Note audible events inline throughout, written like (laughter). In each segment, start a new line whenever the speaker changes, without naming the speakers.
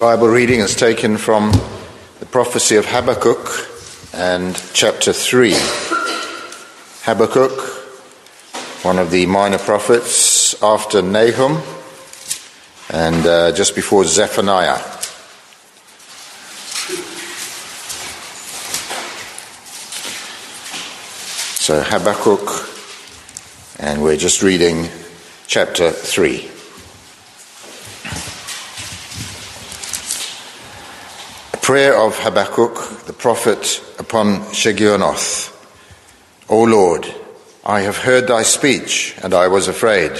Bible reading is taken from the prophecy of Habakkuk and chapter 3. Habakkuk, one of the minor prophets after Nahum and uh, just before Zephaniah. So Habakkuk, and we're just reading chapter 3. Prayer of Habakkuk, the prophet, upon Shigionoth. O Lord, I have heard thy speech, and I was afraid.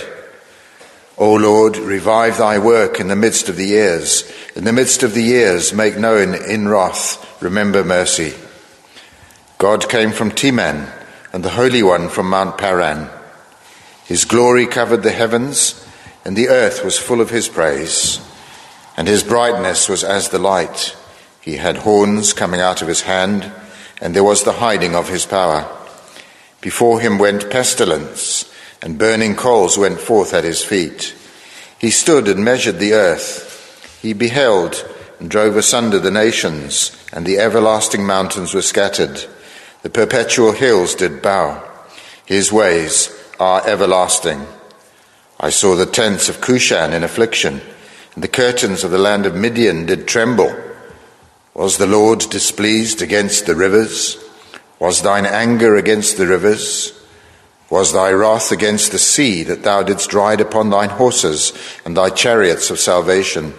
O Lord, revive thy work in the midst of the years. In the midst of the years, make known in wrath, remember mercy. God came from Teman, and the Holy One from Mount Paran. His glory covered the heavens, and the earth was full of his praise, and his brightness was as the light. He had horns coming out of his hand, and there was the hiding of his power. Before him went pestilence, and burning coals went forth at his feet. He stood and measured the earth. He beheld and drove asunder the nations, and the everlasting mountains were scattered. The perpetual hills did bow. His ways are everlasting. I saw the tents of Cushan in affliction, and the curtains of the land of Midian did tremble. Was the Lord displeased against the rivers? Was thine anger against the rivers? Was thy wrath against the sea that thou didst ride upon thine horses and thy chariots of salvation?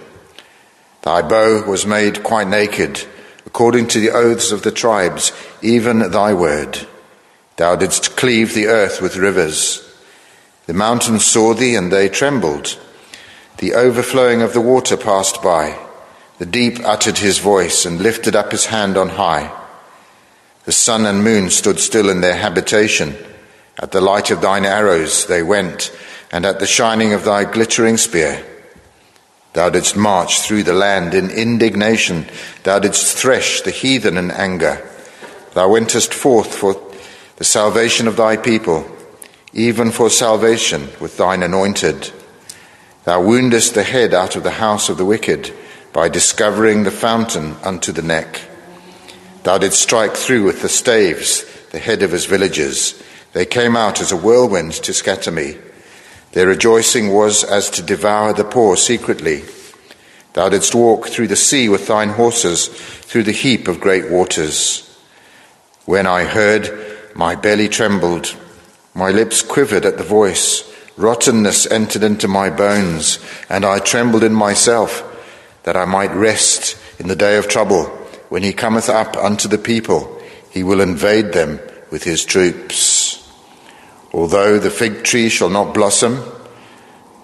Thy bow was made quite naked, according to the oaths of the tribes, even thy word. Thou didst cleave the earth with rivers. The mountains saw thee and they trembled. The overflowing of the water passed by. The deep uttered his voice and lifted up his hand on high. The sun and moon stood still in their habitation. At the light of thine arrows they went, and at the shining of thy glittering spear. Thou didst march through the land in indignation. Thou didst thresh the heathen in anger. Thou wentest forth for the salvation of thy people, even for salvation with thine anointed. Thou woundest the head out of the house of the wicked by discovering the fountain unto the neck. Thou didst strike through with the staves the head of his villages. They came out as a whirlwind to scatter me. Their rejoicing was as to devour the poor secretly. Thou didst walk through the sea with thine horses, through the heap of great waters. When I heard, my belly trembled, my lips quivered at the voice. Rottenness entered into my bones, and I trembled in myself that I might rest in the day of trouble. When he cometh up unto the people, he will invade them with his troops. Although the fig tree shall not blossom,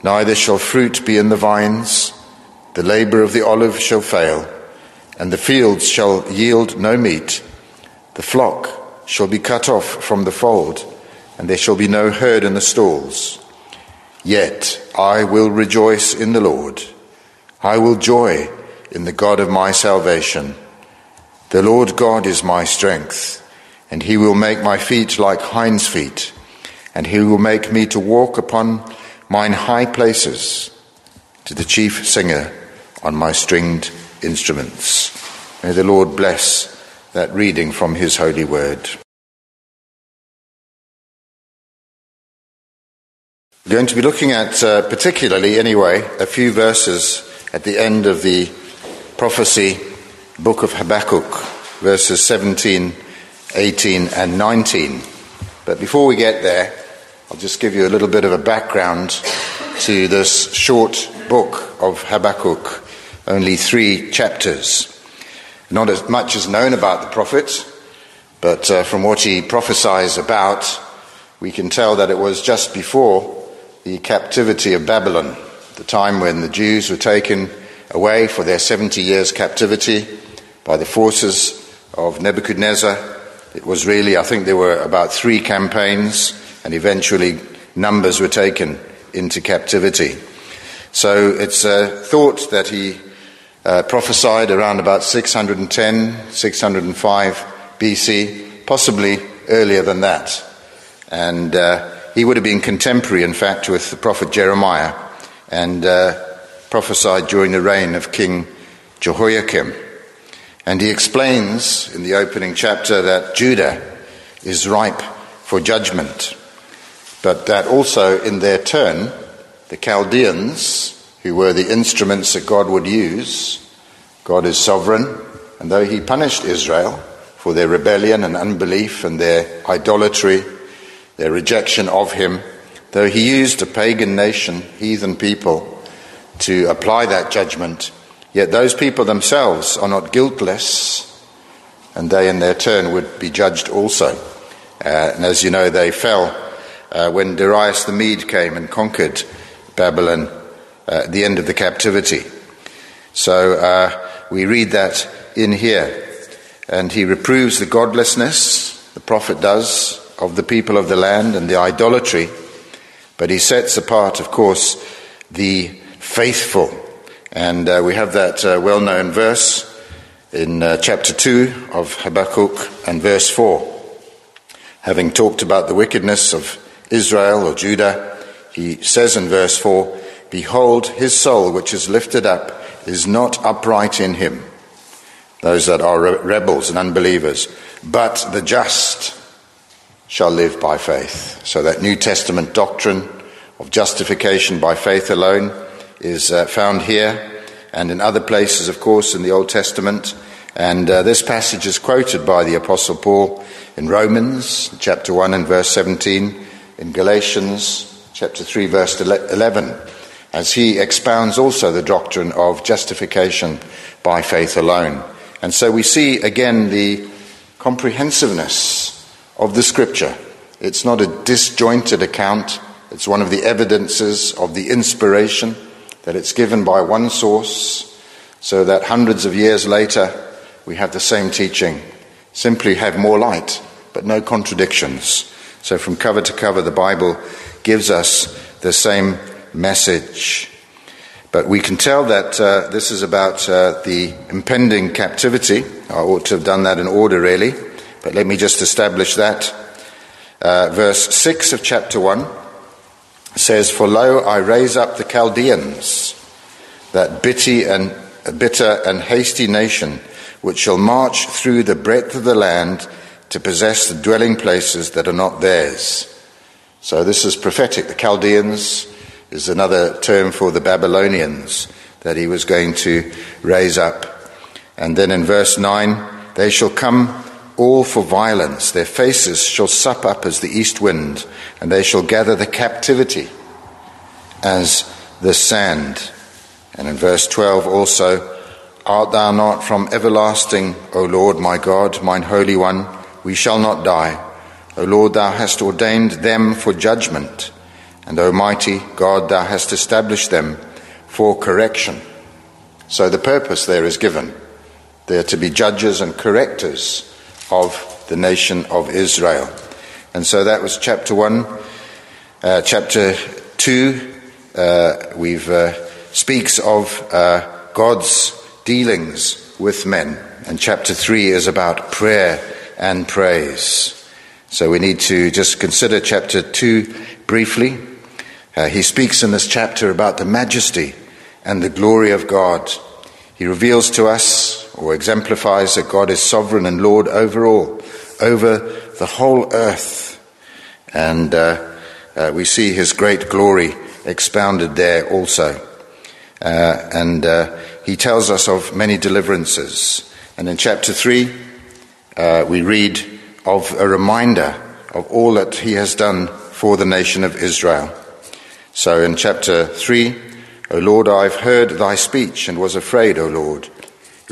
neither shall fruit be in the vines, the labor of the olive shall fail, and the fields shall yield no meat. The flock shall be cut off from the fold, and there shall be no herd in the stalls. Yet I will rejoice in the Lord. I will joy in the God of my salvation. The Lord God is my strength, and he will make my feet like hinds' feet, and he will make me to walk upon mine high places, to the chief singer on my stringed instruments. May the Lord bless that reading from his holy word. We're going to be looking at, uh, particularly anyway, a few verses at the end of the prophecy, book of Habakkuk, verses 17, 18, and 19. But before we get there, I'll just give you a little bit of a background to this short book of Habakkuk, only three chapters. Not as much is known about the prophet, but uh, from what he prophesies about, we can tell that it was just before the captivity of Babylon the time when the Jews were taken away for their 70 years captivity by the forces of Nebuchadnezzar. It was really, I think there were about three campaigns, and eventually numbers were taken into captivity. So it's uh, thought that he uh, prophesied around about 610, 605 BC, possibly earlier than that. And uh, he would have been contemporary, in fact, with the prophet Jeremiah and uh, prophesied during the reign of King Jehoiakim. And he explains in the opening chapter that Judah is ripe for judgment, but that also in their turn, the Chaldeans, who were the instruments that God would use, God is sovereign, and though he punished Israel for their rebellion and unbelief and their idolatry, their rejection of him, though he used a pagan nation, heathen people, to apply that judgment, Yet those people themselves are not guiltless, and they in their turn would be judged also. Uh, and as you know, they fell uh, when Darius the Mede came and conquered Babylon uh, at the end of the captivity. So uh, we read that in here. And he reproves the godlessness, the prophet does, of the people of the land and the idolatry. But he sets apart, of course, the faithful. And uh, we have that uh, well known verse in uh, chapter 2 of Habakkuk and verse 4. Having talked about the wickedness of Israel or Judah, he says in verse 4 Behold, his soul which is lifted up is not upright in him, those that are re- rebels and unbelievers, but the just shall live by faith. So that New Testament doctrine of justification by faith alone is uh, found here and in other places, of course, in the Old Testament. And uh, this passage is quoted by the Apostle Paul in Romans chapter 1 and verse 17, in Galatians chapter 3, verse 11, as he expounds also the doctrine of justification by faith alone. And so we see again the comprehensiveness of the scripture. It's not a disjointed account, it's one of the evidences of the inspiration that it's given by one source, so that hundreds of years later we have the same teaching, simply have more light, but no contradictions. So from cover to cover, the Bible gives us the same message. But we can tell that uh, this is about uh, the impending captivity. I ought to have done that in order, really, but let me just establish that. Uh, verse 6 of chapter 1 says, For lo, I raise up the Chaldeans, that and, bitter and hasty nation, which shall march through the breadth of the land to possess the dwelling places that are not theirs. So this is prophetic. The Chaldeans is another term for the Babylonians that he was going to raise up. And then in verse 9, they shall come all for violence. Their faces shall sup up as the east wind, and they shall gather the captivity as the sand. And in verse 12 also, Art thou not from everlasting, O Lord my God, mine Holy One? We shall not die. O Lord, thou hast ordained them for judgment, and O mighty God, thou hast established them for correction. So the purpose there is given. They are to be judges and correctors of the nation of Israel. And so that was chapter 1. Uh, chapter 2 uh, we've, uh, speaks of uh, God's dealings with men. And chapter 3 is about prayer and praise. So we need to just consider chapter 2 briefly. Uh, he speaks in this chapter about the majesty and the glory of God. He reveals to us or exemplifies that God is sovereign and Lord over all, over the whole earth. And uh, uh, we see his great glory expounded there also. Uh, and uh, he tells us of many deliverances. And in chapter 3, uh, we read of a reminder of all that he has done for the nation of Israel. So in chapter 3, O Lord, I've heard thy speech and was afraid, O Lord.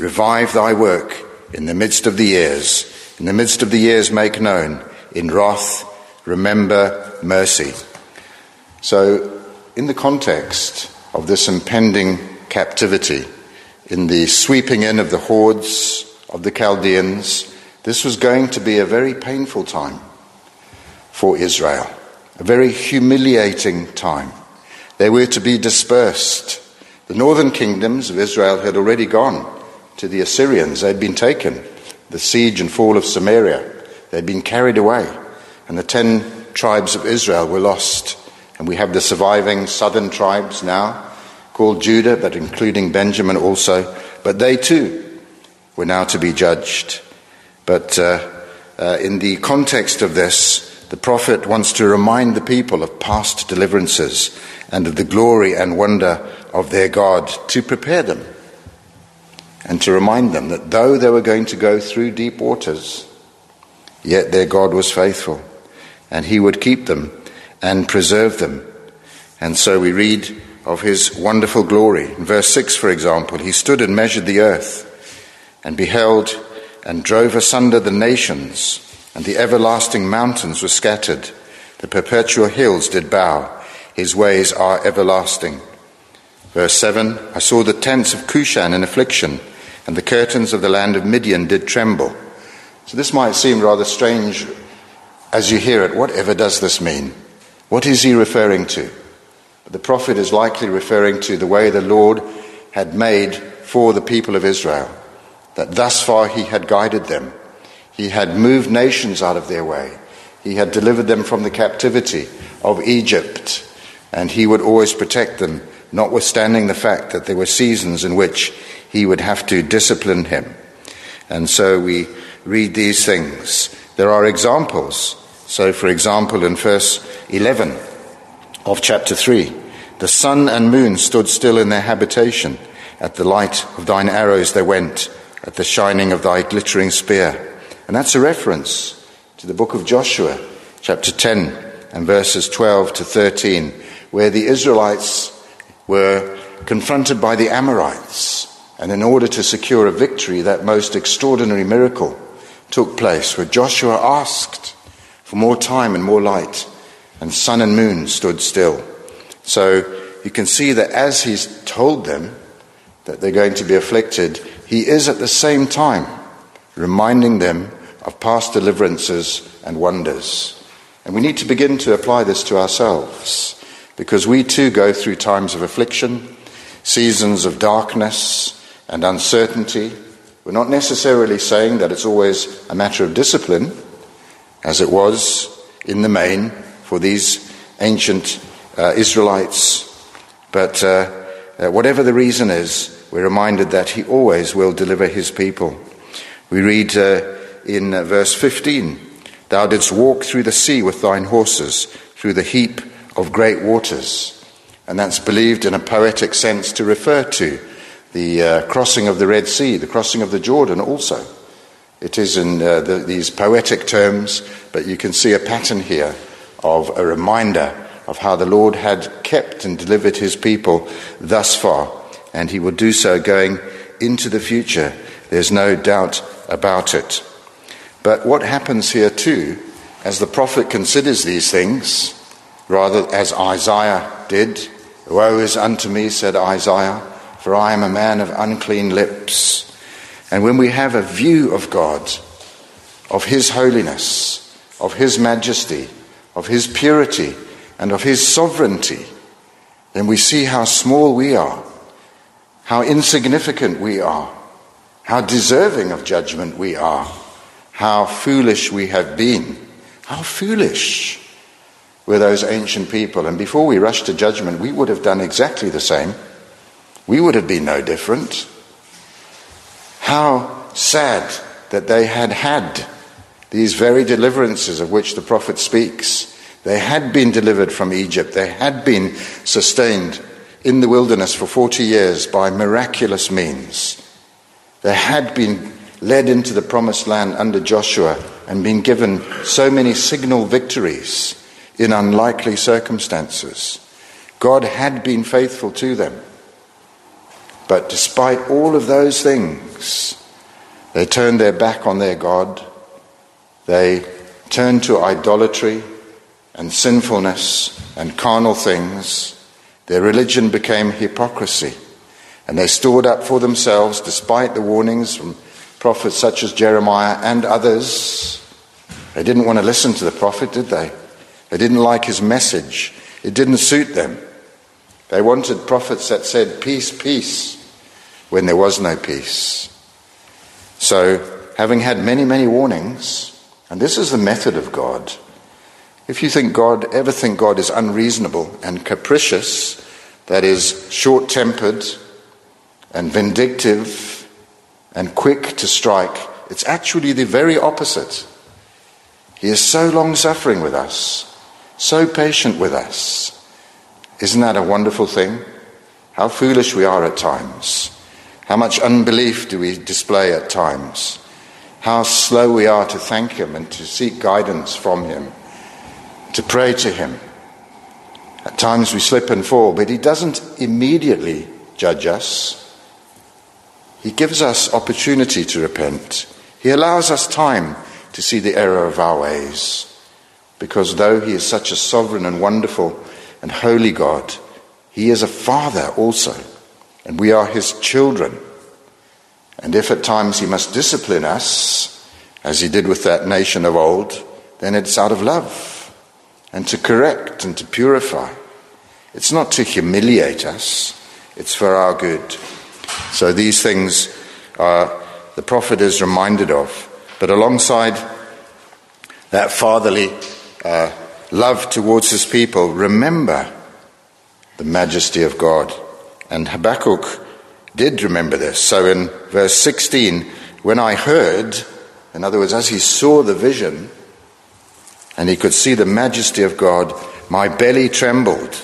Revive thy work in the midst of the years. In the midst of the years, make known. In wrath, remember mercy. So, in the context of this impending captivity, in the sweeping in of the hordes of the Chaldeans, this was going to be a very painful time for Israel, a very humiliating time. They were to be dispersed. The northern kingdoms of Israel had already gone to the Assyrians. They'd been taken. The siege and fall of Samaria. They'd been carried away. And the ten tribes of Israel were lost. And we have the surviving southern tribes now, called Judah, but including Benjamin also. but they too were now to be judged. But uh, uh, in the context of this, the prophet wants to remind the people of past deliverances and of the glory and wonder of their God to prepare them and to remind them that though they were going to go through deep waters, yet their God was faithful and he would keep them and preserve them. And so we read of his wonderful glory. In verse 6, for example, he stood and measured the earth and beheld and drove asunder the nations, and the everlasting mountains were scattered. The perpetual hills did bow. His ways are everlasting. Verse 7 I saw the tents of Cushan in affliction, and the curtains of the land of Midian did tremble. So this might seem rather strange as you hear it. Whatever does this mean? What is he referring to? The prophet is likely referring to the way the Lord had made for the people of Israel, that thus far he had guided them. He had moved nations out of their way. He had delivered them from the captivity of Egypt, and he would always protect them, notwithstanding the fact that there were seasons in which he would have to discipline him. And so we read these things. There are examples. So, for example, in verse 11 of chapter 3, the sun and moon stood still in their habitation. At the light of thine arrows they went, at the shining of thy glittering spear. And that's a reference to the book of Joshua, chapter 10 and verses 12 to 13, where the Israelites were confronted by the Amorites. And in order to secure a victory, that most extraordinary miracle took place where Joshua asked for more time and more light, and sun and moon stood still. So you can see that as he's told them that they're going to be afflicted, he is at the same time reminding them of past deliverances and wonders. And we need to begin to apply this to ourselves because we too go through times of affliction, seasons of darkness and uncertainty. We're not necessarily saying that it's always a matter of discipline, as it was in the main for these ancient uh, Israelites. But uh, uh, whatever the reason is, we're reminded that He always will deliver His people. We read uh, in uh, verse 15 Thou didst walk through the sea with thine horses, through the heap of great waters. And that's believed in a poetic sense to refer to the uh, crossing of the Red Sea, the crossing of the Jordan also. It is in the, these poetic terms, but you can see a pattern here of a reminder of how the Lord had kept and delivered his people thus far, and he will do so going into the future. There's no doubt about it. But what happens here too, as the prophet considers these things, rather as Isaiah did, Woe is unto me, said Isaiah, for I am a man of unclean lips. And when we have a view of God, of His holiness, of His majesty, of His purity, and of his sovereignty, then we see how small we are, how insignificant we are, how deserving of judgment we are, how foolish we have been. How foolish were those ancient people. And before we rush to judgment, we would have done exactly the same. We would have been no different. How sad that they had had these very deliverances of which the prophet speaks they had been delivered from Egypt. They had been sustained in the wilderness for 40 years by miraculous means. They had been led into the promised land under Joshua and been given so many signal victories in unlikely circumstances. God had been faithful to them. But despite all of those things, they turned their back on their God. They turned to idolatry and sinfulness and carnal things, their religion became hypocrisy. And they stored up for themselves, despite the warnings from prophets such as Jeremiah and others. They didn't want to listen to the prophet, did they? They didn't like his message. It didn't suit them. They wanted prophets that said, Peace, peace, when there was no peace. So, having had many, many warnings, and this is the method of God, if you think God, ever think God is unreasonable and capricious, that is short tempered, and vindictive and quick to strike. It's actually the very opposite. He is so long suffering with us, so patient with us. Isn't that a wonderful thing? How foolish we are at times. How much unbelief do we display at times? How slow we are to thank Him and to seek guidance from Him, to pray to Him. At times we slip and fall, but He doesn't immediately judge us. He gives us opportunity to repent. He allows us time to see the error of our ways. Because though He is such a sovereign and wonderful and holy God, He is a Father also, and we are His children. And if at times He must discipline us, as He did with that nation of old, then it's out of love and to correct and to purify. It's not to humiliate us, it's for our good. So these things are, the prophet is reminded of. But alongside that fatherly uh, love towards his people, remember the majesty of God. And Habakkuk did remember this. So in verse 16, when I heard, in other words, as he saw the vision, and he could see the majesty of God, my belly trembled,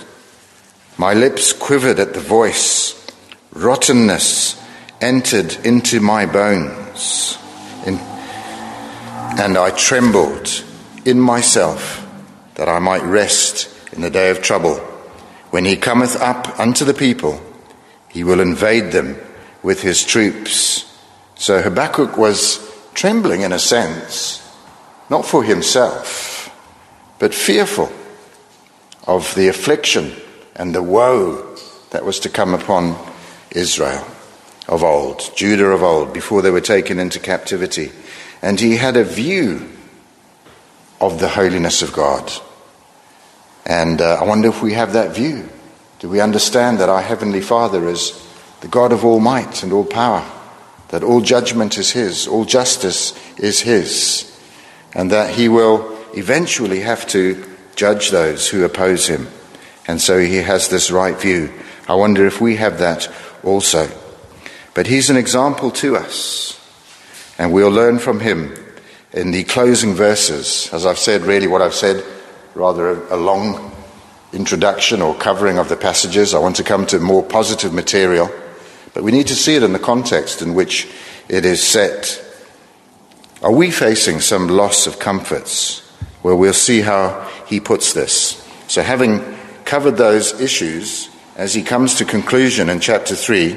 my lips quivered at the voice, rottenness entered into my bones, in, and I trembled in myself that I might rest in the day of trouble. When he cometh up unto the people, he will invade them with his troops. So Habakkuk was trembling in a sense, not for himself, but fearful of the affliction and the woe that was to come upon Israel of old, Judah of old, before they were taken into captivity. And he had a view of the holiness of God. And uh, I wonder if we have that view. Do we understand that our Heavenly Father is the God of all might and all power? That all judgment is His, all justice is His, and that He will eventually have to judge those who oppose Him. And so He has this right view. I wonder if we have that also. But He's an example to us, and we'll learn from Him in the closing verses. As I've said, really, what I've said, rather a, long introduction or covering of the passages. I want to come to more positive material, but we need to see it in the context in which it is set. Are we facing some loss of comforts? Well, we'll see how he puts this. So, having covered those issues, as he comes to conclusion in chapter 3,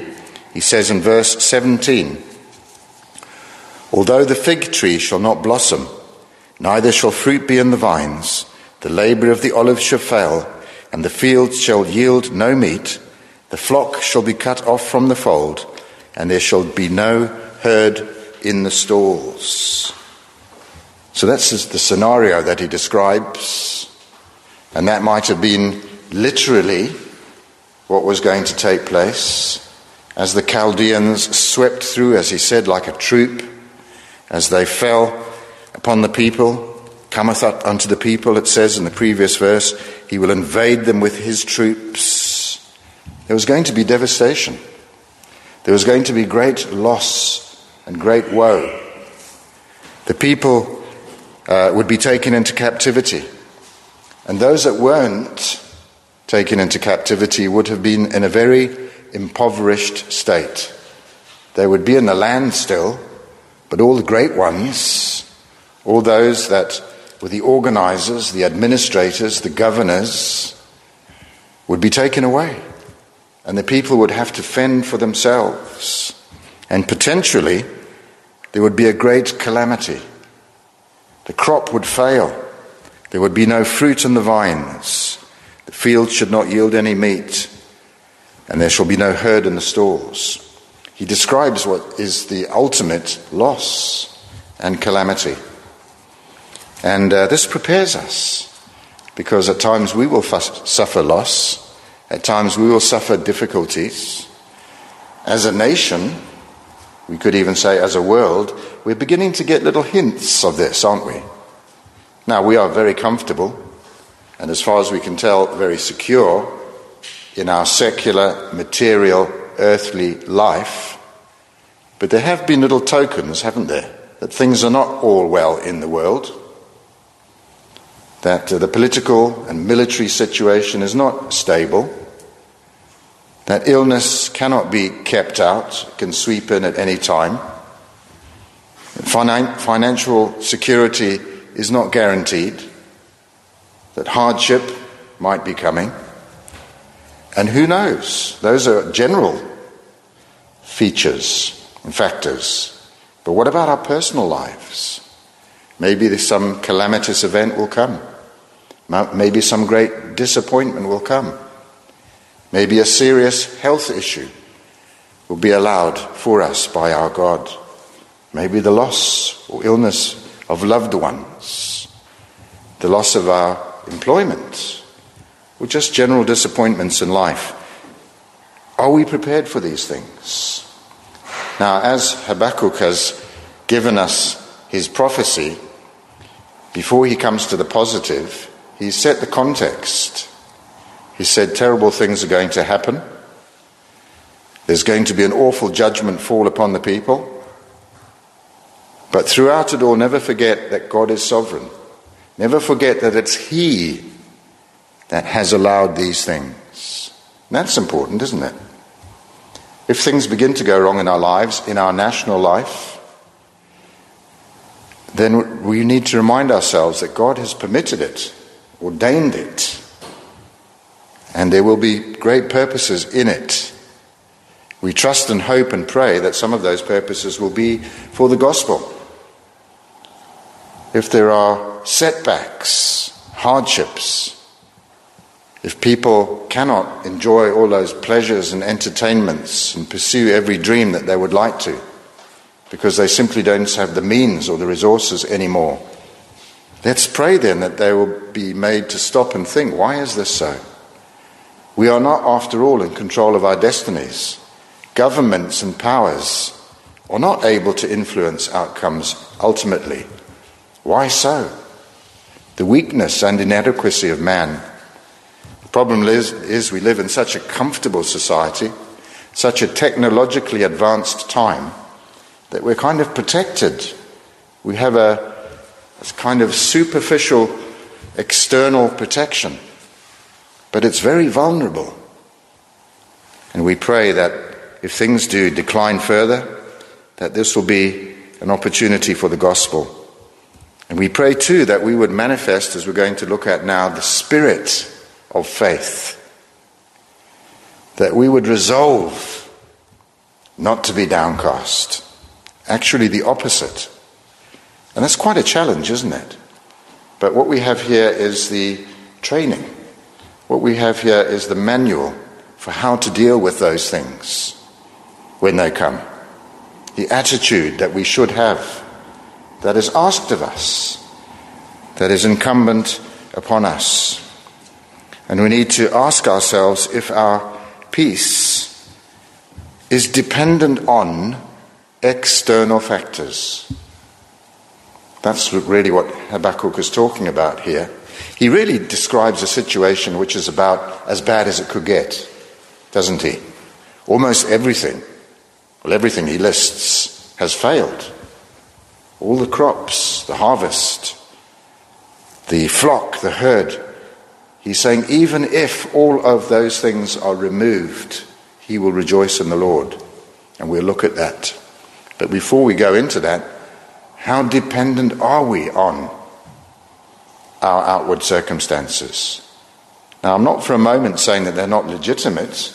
he says in verse 17 Although the fig tree shall not blossom, neither shall fruit be in the vines, the labor of the olive shall fail and the fields shall yield no meat, the flock shall be cut off from the fold, and there shall be no herd in the stalls. So that's the scenario that he describes, and that might have been literally what was going to take place as the Chaldeans swept through, as he said, like a troop, as they fell upon the people cometh up unto the people, it says in the previous verse, he will invade them with his troops. There was going to be devastation. There was going to be great loss and great woe. The people uh, would be taken into captivity. And those that weren't taken into captivity would have been in a very impoverished state. They would be in the land still, but all the great ones, all those that with the organizers, the administrators, the governors, would be taken away. And the people would have to fend for themselves. And potentially, there would be a great calamity. The crop would fail. There would be no fruit in the vines. The field should not yield any meat. And there shall be no herd in the stalls. He describes what is the ultimate loss and calamity. And uh, this prepares us because at times we will suffer loss, at times we will suffer difficulties. As a nation, we could even say as a world, we're beginning to get little hints of this, aren't we? Now, we are very comfortable, and as far as we can tell, very secure in our secular, material, earthly life, but there have been little tokens, haven't there, that things are not all well in the world, that uh, the political and military situation is not stable, that illness cannot be kept out, can sweep in at any time, Finan- financial security is not guaranteed, that hardship might be coming. And who knows? Those are general features and factors. But what about our personal lives? Maybe some calamitous event will come. Maybe some great disappointment will come. Maybe a serious health issue will be allowed for us by our God. Maybe the loss or illness of loved ones, the loss of our employment, or just general disappointments in life. Are we prepared for these things? Now, as Habakkuk has given us his prophecy, before he comes to the positive, he set the context. He said terrible things are going to happen. There's going to be an awful judgment fall upon the people. But throughout it all, never forget that God is sovereign. Never forget that it's He that has allowed these things. that's important, isn't it? If things begin to go wrong in our lives, in our national life, then we need to remind ourselves that God has permitted it, ordained it, and there will be great purposes in it. We trust and hope and pray that some of those purposes will be for the gospel if there are setbacks, hardships, if people cannot enjoy all those pleasures and entertainments and pursue every dream that they would like to, because they simply don't have the means or the resources anymore, let's pray then that they will be made to stop and think why is this so? We are not, after all, in control of our destinies. Governments and powers are not able to influence outcomes ultimately. Why so? The weakness and inadequacy of man. The problem is, is we live in such a comfortable society, such a technologically advanced time, that we're kind of protected. We have a, a kind of superficial external protection, but it's very vulnerable. And we pray that if things do decline further, that this will be an opportunity for the gospel and we pray too that we would manifest, as we're going to look at now, the spirit of faith. That we would resolve not to be downcast. Actually, the opposite. And that's quite a challenge, isn't it? But what we have here is the training. What we have here is the manual for how to deal with those things when they come. The attitude that we should have that is asked of us, that is incumbent upon us. And we need to ask ourselves if our peace is dependent on external factors. That's really what Habakkuk is talking about here. He really describes a situation which is about as bad as it could get, doesn't he? Almost everything, well, everything he lists has failed all the crops, the harvest, the flock, the herd. He's saying, even if all of those things are removed, he will rejoice in the Lord. And we'll look at that. But before we go into that, how dependent are we on our outward circumstances? Now, I'm not for a moment saying that they're not legitimate.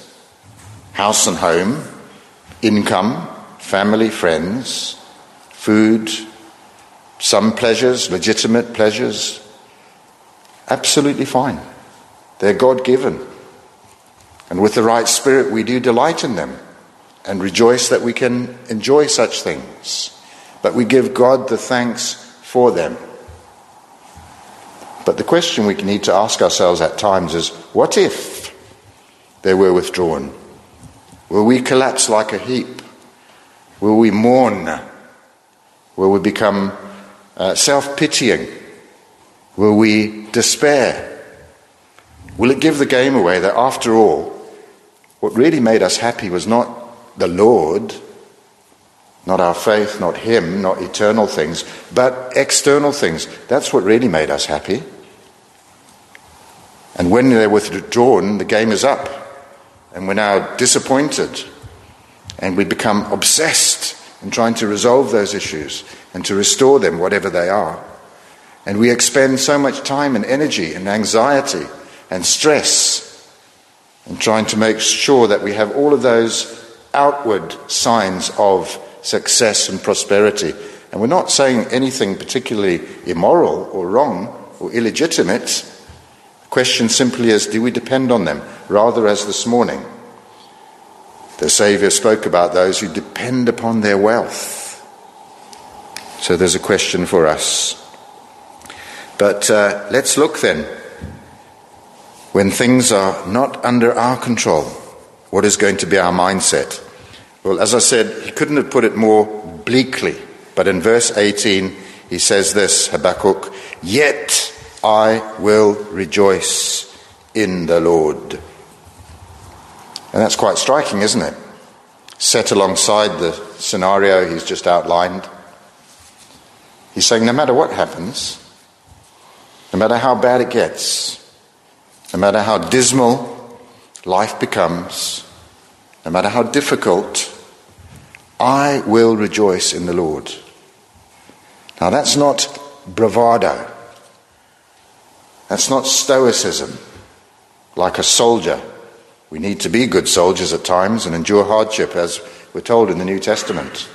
House and home, income, family, friends, food, some pleasures, legitimate pleasures, absolutely fine. They're God given. And with the right spirit, we do delight in them and rejoice that we can enjoy such things. But we give God the thanks for them. But the question we need to ask ourselves at times is what if they were withdrawn? Will we collapse like a heap? Will we mourn? Will we become uh, self pitying? Will we despair? Will it give the game away that after all, what really made us happy was not the Lord, not our faith, not Him, not eternal things, but external things. That's what really made us happy. And when they're withdrawn, the game is up. And we're now disappointed. And we become obsessed in trying to resolve those issues and to restore them, whatever they are. And we expend so much time and energy and anxiety and stress in trying to make sure that we have all of those outward signs of success and prosperity. And we're not saying anything particularly immoral or wrong or illegitimate. The question simply is do we depend on them? Rather, as this morning, the Saviour spoke about those who depend upon their wealth. So there's a question for us. But uh, let's look then. When things are not under our control, what is going to be our mindset? Well, as I said, he couldn't have put it more bleakly. But in verse 18, he says this Habakkuk, Yet I will rejoice in the Lord. And that's quite striking, isn't it? Set alongside the scenario he's just outlined. He's saying, no matter what happens, no matter how bad it gets, no matter how dismal life becomes, no matter how difficult, I will rejoice in the Lord. Now, that's not bravado. That's not stoicism, like a soldier. We need to be good soldiers at times and endure hardship, as we're told in the New Testament.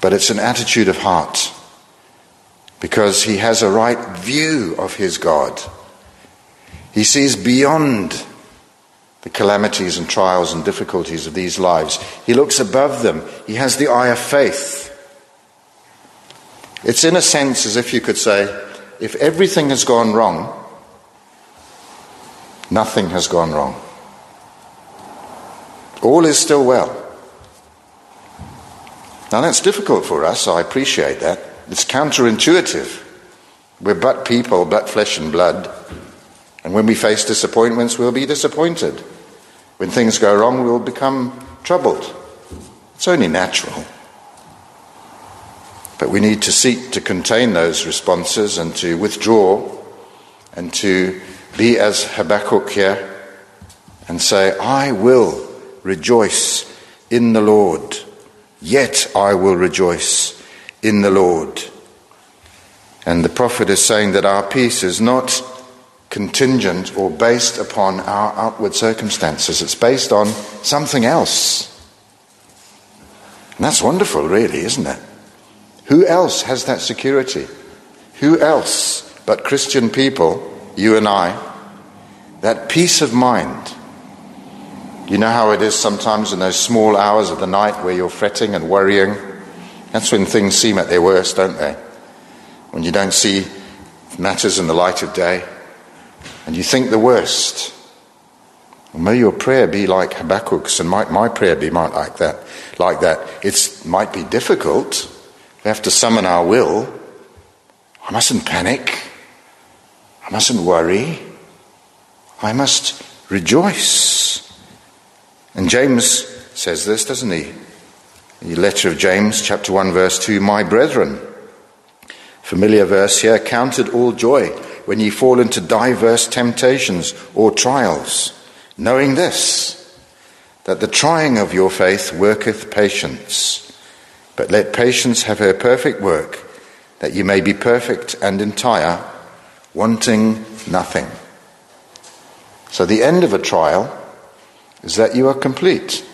But it's an attitude of heart because he has a right view of his God. He sees beyond the calamities and trials and difficulties of these lives. He looks above them. He has the eye of faith. It's in a sense as if you could say, if everything has gone wrong, nothing has gone wrong. All is still well. Now that's difficult for us, I appreciate that. It's counterintuitive. We're but people, but flesh and blood. And when we face disappointments, we'll be disappointed. When things go wrong, we'll become troubled. It's only natural. But we need to seek to contain those responses and to withdraw and to be as Habakkuk here and say, I will rejoice in the Lord. Yet I will rejoice in the Lord. And the prophet is saying that our peace is not contingent or based upon our outward circumstances, it's based on something else. And that's wonderful, really, isn't it? Who else has that security? Who else but Christian people, you and I, that peace of mind you know how it is sometimes in those small hours of the night where you're fretting and worrying? That's when things seem at their worst, don't they? When you don't see matters in the light of day and you think the worst. Well, may your prayer be like Habakkuk's and might my prayer be like that. Like that. It might be difficult. We have to summon our will. I mustn't panic. I mustn't worry. I must rejoice. And James says this, doesn't he? The letter of James, chapter 1, verse 2 My brethren, familiar verse here, counted all joy when ye fall into diverse temptations or trials, knowing this, that the trying of your faith worketh patience. But let patience have her perfect work, that ye may be perfect and entire, wanting nothing. So the end of a trial is that you are complete.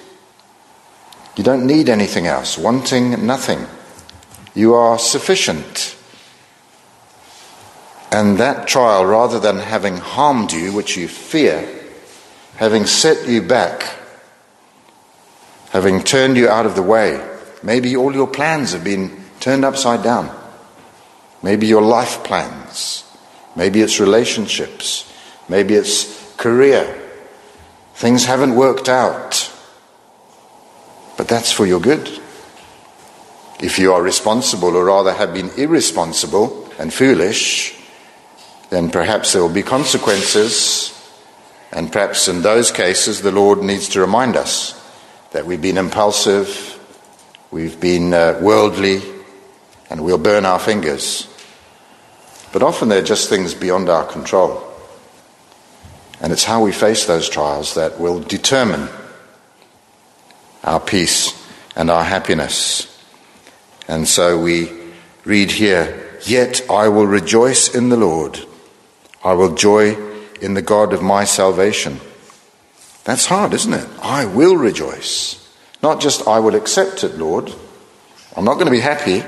You don't need anything else, wanting nothing. You are sufficient. And that trial, rather than having harmed you, which you fear, having set you back, having turned you out of the way, maybe all your plans have been turned upside down. Maybe your life plans, maybe it's relationships, maybe it's career, Things haven't worked out. But that's for your good. If you are responsible, or rather have been irresponsible and foolish, then perhaps there will be consequences. And perhaps in those cases, the Lord needs to remind us that we've been impulsive, we've been uh, worldly, and we'll burn our fingers. But often they're just things beyond our control. And it's how we face those trials that will determine our peace and our happiness. And so we read here, Yet I will rejoice in the Lord. I will joy in the God of my salvation. That's hard, isn't it? I will rejoice. Not just I will accept it, Lord. I'm not going to be happy.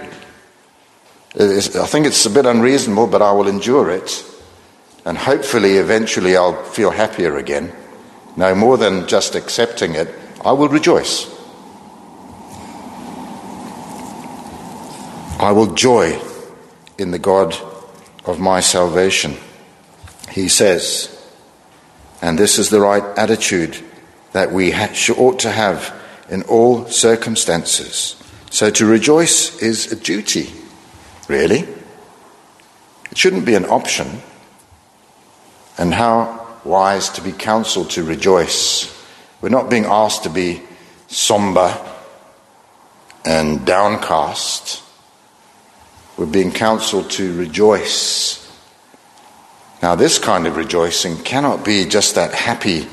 I think it's a bit unreasonable, but I will endure it. And hopefully, eventually, I'll feel happier again. No more than just accepting it, I will rejoice. I will joy in the God of my salvation. He says, and this is the right attitude that we ought to have in all circumstances. So to rejoice is a duty, really. It shouldn't be an option. And how wise to be counseled to rejoice. We're not being asked to be somber and downcast. We're being counseled to rejoice. Now, this kind of rejoicing cannot be just that happy,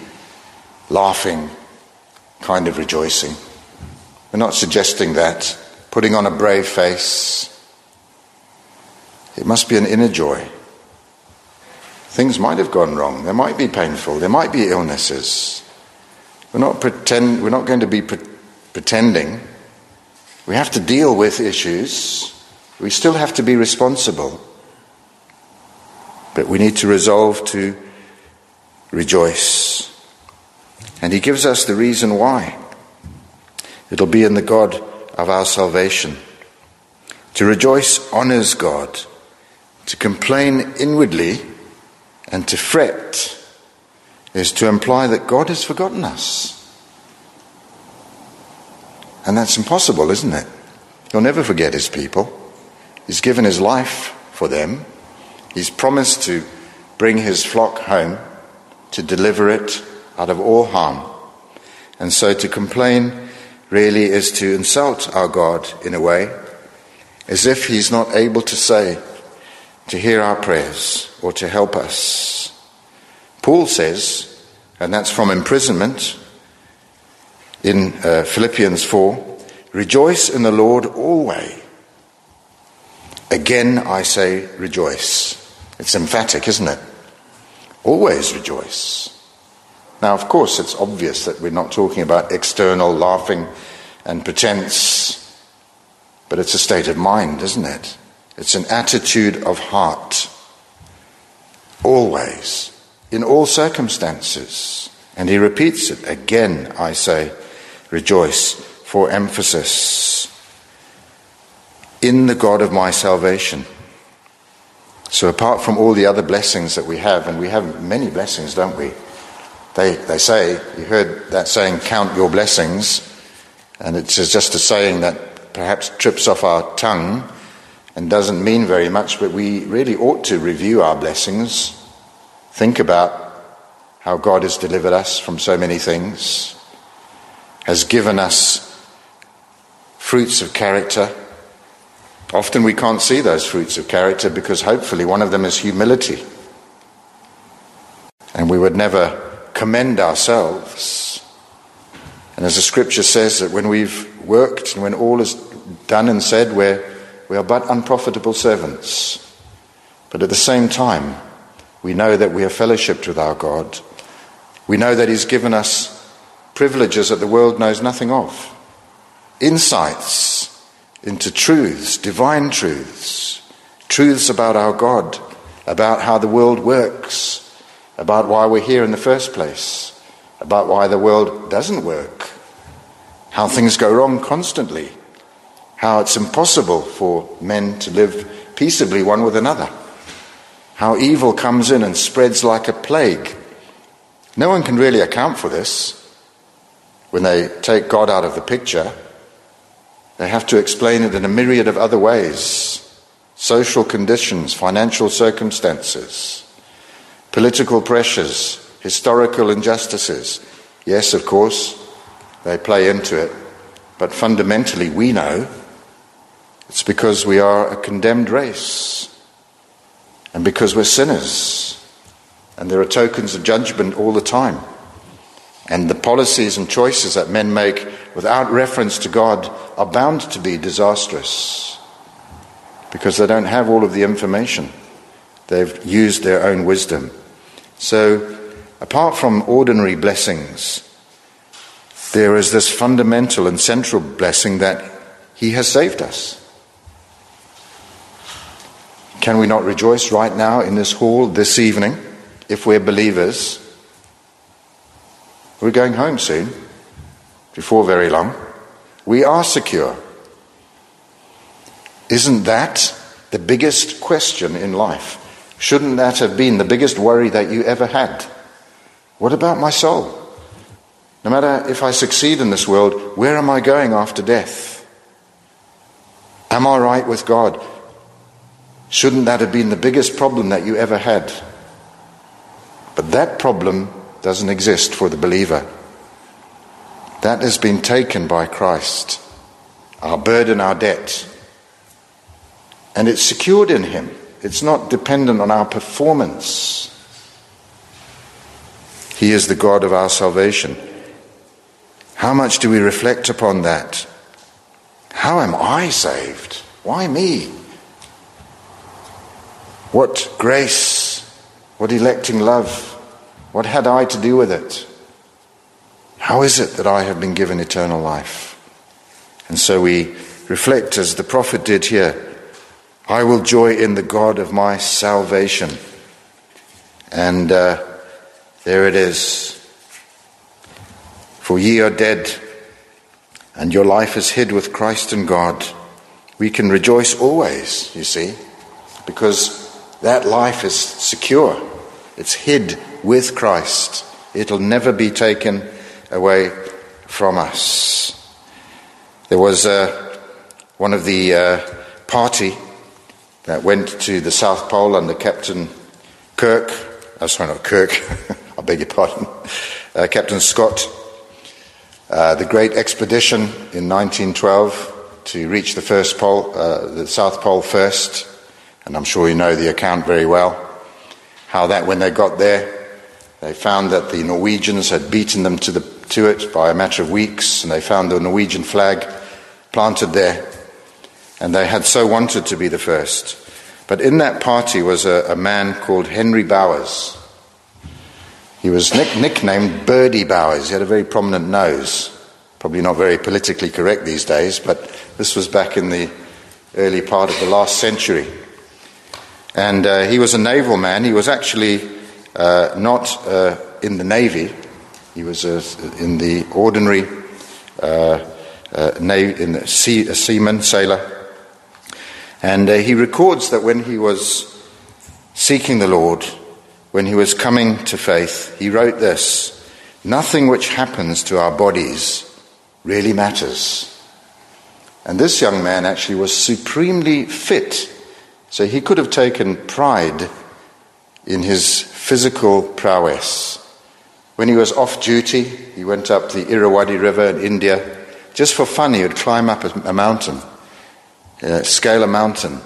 laughing kind of rejoicing. We're not suggesting that, putting on a brave face. It must be an inner joy. Things might have gone wrong. There might be painful. There might be illnesses. We're not, pretend, we're not going to be pre- pretending. We have to deal with issues. We still have to be responsible. But we need to resolve to rejoice. And he gives us the reason why. It'll be in the God of our salvation. To rejoice honors God. To complain inwardly and to fret is to imply that God has forgotten us. And that's impossible, isn't it? He'll never forget his people. He's given his life for them. He's promised to bring his flock home, to deliver it out of all harm. And so to complain really is to insult our God in a way, as if he's not able to say, to hear our prayers or to help us. Paul says, and that's from imprisonment in uh, Philippians 4 rejoice in the Lord always. Again, I say rejoice. It's emphatic, isn't it? Always rejoice. Now, of course, it's obvious that we're not talking about external laughing and pretense, but it's a state of mind, isn't it? It's an attitude of heart. Always, in all circumstances. And he repeats it again, I say, rejoice, for emphasis. In the God of my salvation. So, apart from all the other blessings that we have, and we have many blessings, don't we? They, they say, you heard that saying, count your blessings, and it's just a saying that perhaps trips off our tongue and doesn't mean very much, but we really ought to review our blessings, think about how God has delivered us from so many things, has given us fruits of character Often we can't see those fruits of character because hopefully one of them is humility. And we would never commend ourselves. And as the scripture says, that when we've worked and when all is done and said, we're, we are but unprofitable servants. But at the same time, we know that we are fellowshipped with our God. We know that He's given us privileges that the world knows nothing of, insights into truths, divine truths, truths about our God, about how the world works, about why we're here in the first place, about why the world doesn't work, how things go wrong constantly, how it's impossible for men to live peaceably one with another, how evil comes in and spreads like a plague. No one can really account for this when they take God out of the picture. They have to explain it in a myriad of other ways social conditions, financial circumstances, political pressures, historical injustices. Yes, of course, they play into it. But fundamentally, we know it's because we are a condemned race and because we're sinners. And there are tokens of judgment all the time. And the policies and choices that men make without reference to God are bound to be disastrous because they don't have all of the information. They've used their own wisdom. So, apart from ordinary blessings, there is this fundamental and central blessing that He has saved us. Can we not rejoice right now in this hall this evening if we're believers? We're going home soon, before very long. We are secure. Isn't that the biggest question in life? Shouldn't that have been the biggest worry that you ever had? What about my soul? No matter if I succeed in this world, where am I going after death? Am I right with God? Shouldn't that have been the biggest problem that you ever had? But that problem doesn't exist for the believer. That has been taken by Christ. Our burden, our debt. And it's secured in Him. It's not dependent on our performance. He is the God of our salvation. How much do we reflect upon that? How am I saved? Why me? What grace, what electing love, what had I to do with it? How is it that I have been given eternal life? And so we reflect as the prophet did here I will joy in the God of my salvation. And uh, there it is. For ye are dead, and your life is hid with Christ in God. We can rejoice always, you see, because that life is secure. It's hid with Christ. It'll never be taken away from us. There was uh, one of the uh, party that went to the South Pole under Captain Kirk. Oh, sorry, not Kirk. (laughs) I beg your pardon. Uh, Captain Scott. Uh, the great expedition in 1912 to reach the first pole, uh, the South Pole first and I'm sure you know the account very well. How that when they got there, they found that the Norwegians had beaten them to, the, to it by a matter of weeks, and they found the Norwegian flag planted there, and they had so wanted to be the first. But in that party was a, a man called Henry Bowers. He was nick, nicknamed Birdie Bowers. He had a very prominent nose. Probably not very politically correct these days, but this was back in the early part of the last century. And uh, he was a naval man. He was actually uh, not uh, in the Navy, he was uh, in the ordinary uh, uh, in the sea, a seaman, sailor. And he records that when he was seeking the Lord, when he was coming to faith, he wrote this Nothing which happens to our bodies really matters. And this young man actually was supremely fit so he could have taken pride in his physical prowess. When he was off duty, he went up the Irrawaddy River in India. Just for fun, he would climb up a mountain, uh, scale a mountain,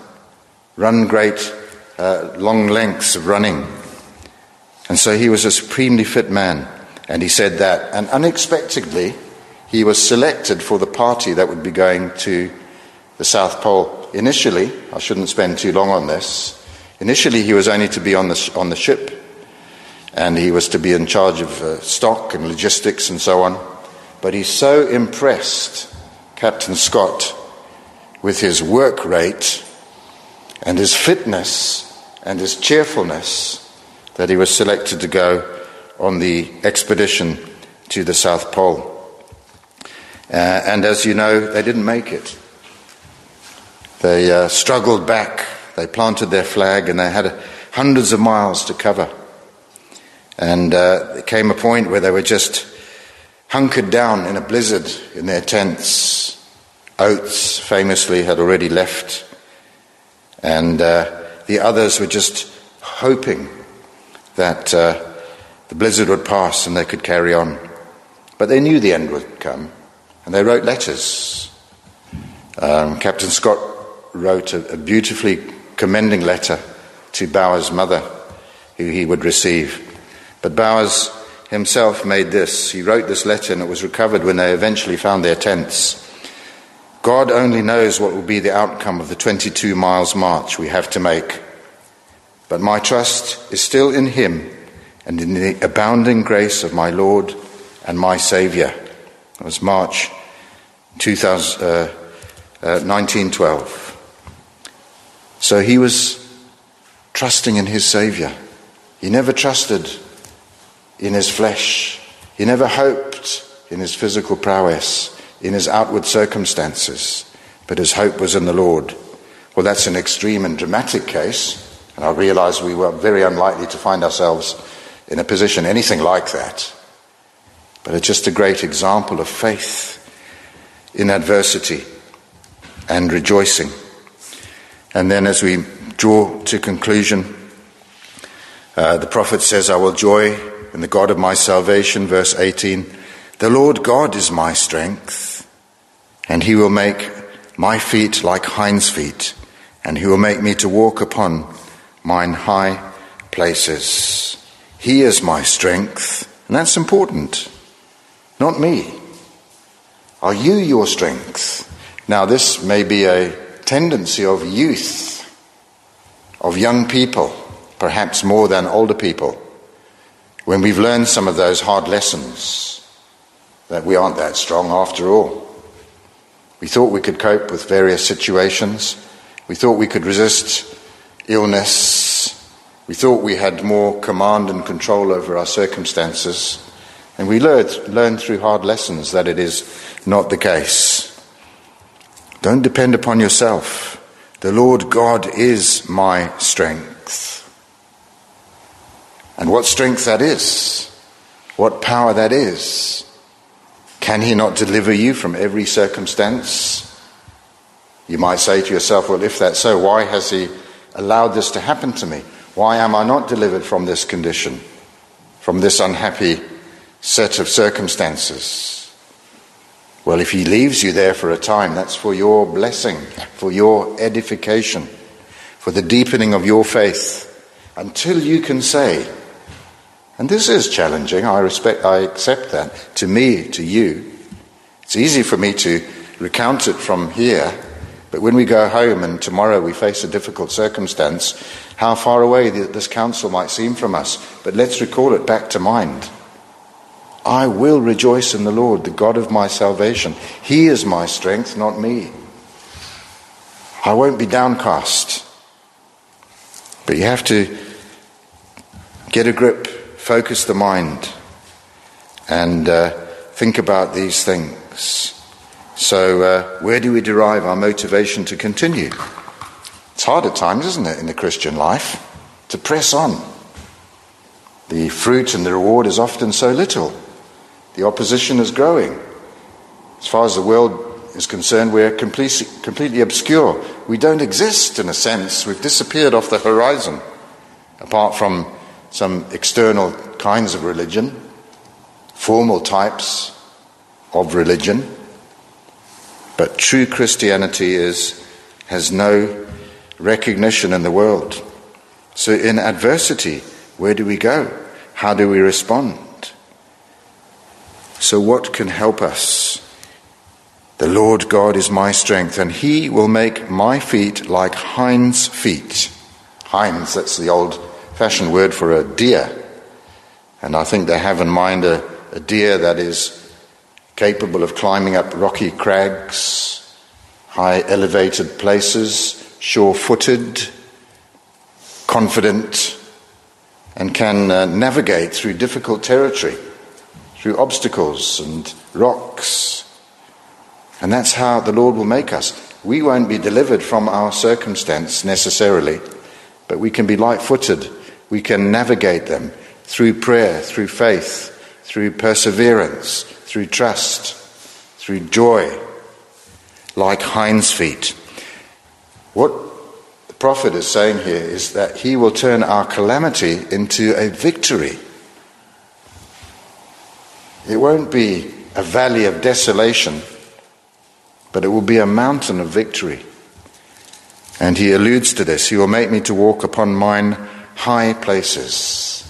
run great uh, long lengths of running. And so he was a supremely fit man. And he said that. And unexpectedly, he was selected for the party that would be going to the South Pole initially, I shouldn't spend too long on this. Initially, he was only to be on the, on the ship, and he was to be in charge of uh, stock and logistics and so on. But he so impressed Captain Scott with his work rate and his fitness and his cheerfulness that he was selected to go on the expedition to the South Pole. Uh, and as you know, they didn't make it. They uh, struggled back, they planted their flag, and they had hundreds of miles to cover. And uh, there came a point where they were just hunkered down in a blizzard in their tents. Oates famously had already left, and uh, the others were just hoping that uh, the blizzard would pass and they could carry on. But they knew the end would come, and they wrote letters. Um, Captain Scott wrote a, a beautifully commending letter to Bowers' mother, who he would receive. But Bowers himself made this. He wrote this letter, and it was recovered when they eventually found their tents. God only knows what will be the outcome of the 22 miles march we have to make. But my trust is still in Him and in the abounding grace of my Lord and my Saviour. It was March 2000, uh, uh, 1912. So he was trusting in his Saviour. He never trusted in his flesh. He never hoped in his physical prowess, in his outward circumstances, but his hope was in the Lord. Well, that's an extreme and dramatic case, and I realize we were very unlikely to find ourselves in a position anything like that. But it's just a great example of faith in adversity and rejoicing. And then as we draw to conclusion, uh, the prophet says, I will joy in the God of my salvation, verse 18. The Lord God is my strength, and he will make my feet like hinds' feet, and he will make me to walk upon mine high places. He is my strength, and that's important. Not me. Are you your strength? Now, this may be a tendency of youth, of young people, perhaps more than older people when we've learned some of those hard lessons that we aren't that strong after all. We thought we could cope with various situations. We thought we could resist illness. We thought we had more command and control over our circumstances. And we learned, learned through hard lessons that it is not the case. Don't depend upon yourself. The Lord God is my strength. And what strength that is, what power that is. Can He not deliver you from every circumstance? You might say to yourself, well, if that's so, why has He allowed this to happen to me? Why am I not delivered from this condition, from this unhappy set of circumstances? Well, if He leaves you there for a time, that's for your blessing, for your edification, for the deepening of your faith, until you can say, and this is challenging. I respect, I accept that. To me, to you, it's easy for me to recount it from here. But when we go home and tomorrow we face a difficult circumstance, how far away this counsel might seem from us. But let's recall it back to mind. I will rejoice in the Lord, the God of my salvation. He is my strength, not me. I won't be downcast. But you have to get a grip focus the mind and uh, think about these things. So, uh, where do we derive our motivation to continue? It's hard at times, isn't it, in the Christian life, to press on. The fruit and the reward is often so little. The opposition is growing. As far as the world is concerned, we're completely, completely obscure. We don't exist in a sense. We've disappeared off the horizon, apart from some external kinds of religion, formal types of religion, but true Christianity is, has no recognition in the world. So, in adversity, where do we go? How do we respond? So, what can help us? The Lord God is my strength, and He will make my feet like hinds' feet. Hinds, that's the old fashioned word for a deer. And I think they have in mind a, a deer that is capable of climbing up rocky crags, high elevated places, sure footed, confident, and can uh, navigate through difficult territory, through obstacles and rocks. And that's how the Lord will make us. We won't be delivered from our circumstance necessarily, but we can be light footed we can navigate them through prayer, through faith, through perseverance, through trust, through joy, like hinds' feet. What the prophet is saying here is that he will turn our calamity into a victory. It won't be a valley of desolation, but it will be a mountain of victory. And he alludes to this. He will make me to walk upon mine high places.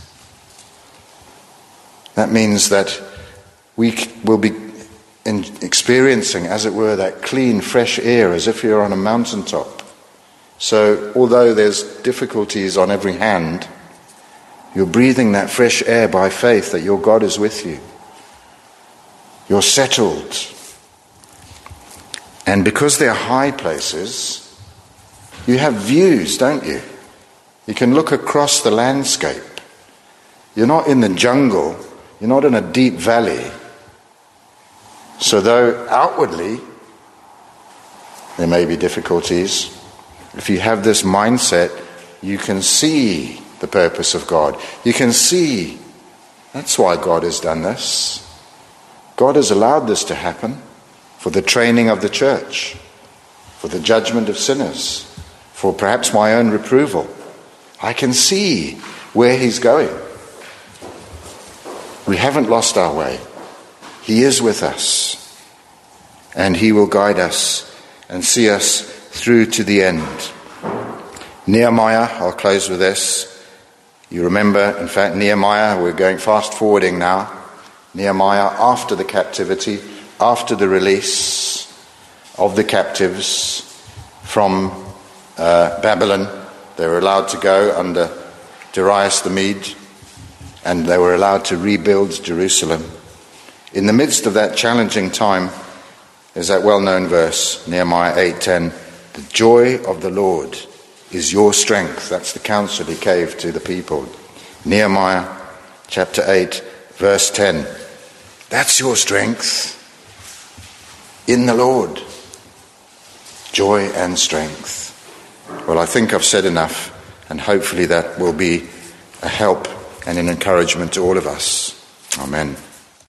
That means that we will be experiencing, as it were, that clean, fresh air as if you're on a mountaintop. So, although there's difficulties on every hand, you're breathing that fresh air by faith that your God is with you. You're settled. And because they're high places, you have views, don't you? You can look across the landscape. You're not in the jungle, you're not in a deep valley. So, though outwardly there may be difficulties, if you have this mindset, you can see the purpose of God. You can see that's why God has done this. God has allowed this to happen for the training of the church, for the judgment of sinners, for perhaps my own reproval. I can see where He's going. We haven't lost our way. He is with us, and He will guide us and see us through to the end. Nehemiah, I'll close with this. You remember, in fact, Nehemiah, we're going fast forwarding now. Nehemiah, after the captivity, after the release of the captives from uh, Babylon, they were allowed to go under Darius the Mede, and they were allowed to rebuild Jerusalem. In the midst of that challenging time, there's that well-known verse, Nehemiah 8:10, "The joy of the Lord is your strength. That's the counsel he gave to the people. Nehemiah chapter 8, verse 10. That's your strength in the Lord. Joy and strength. Well, I think I've said enough, and hopefully that will be a help and an encouragement to all of us. Amen.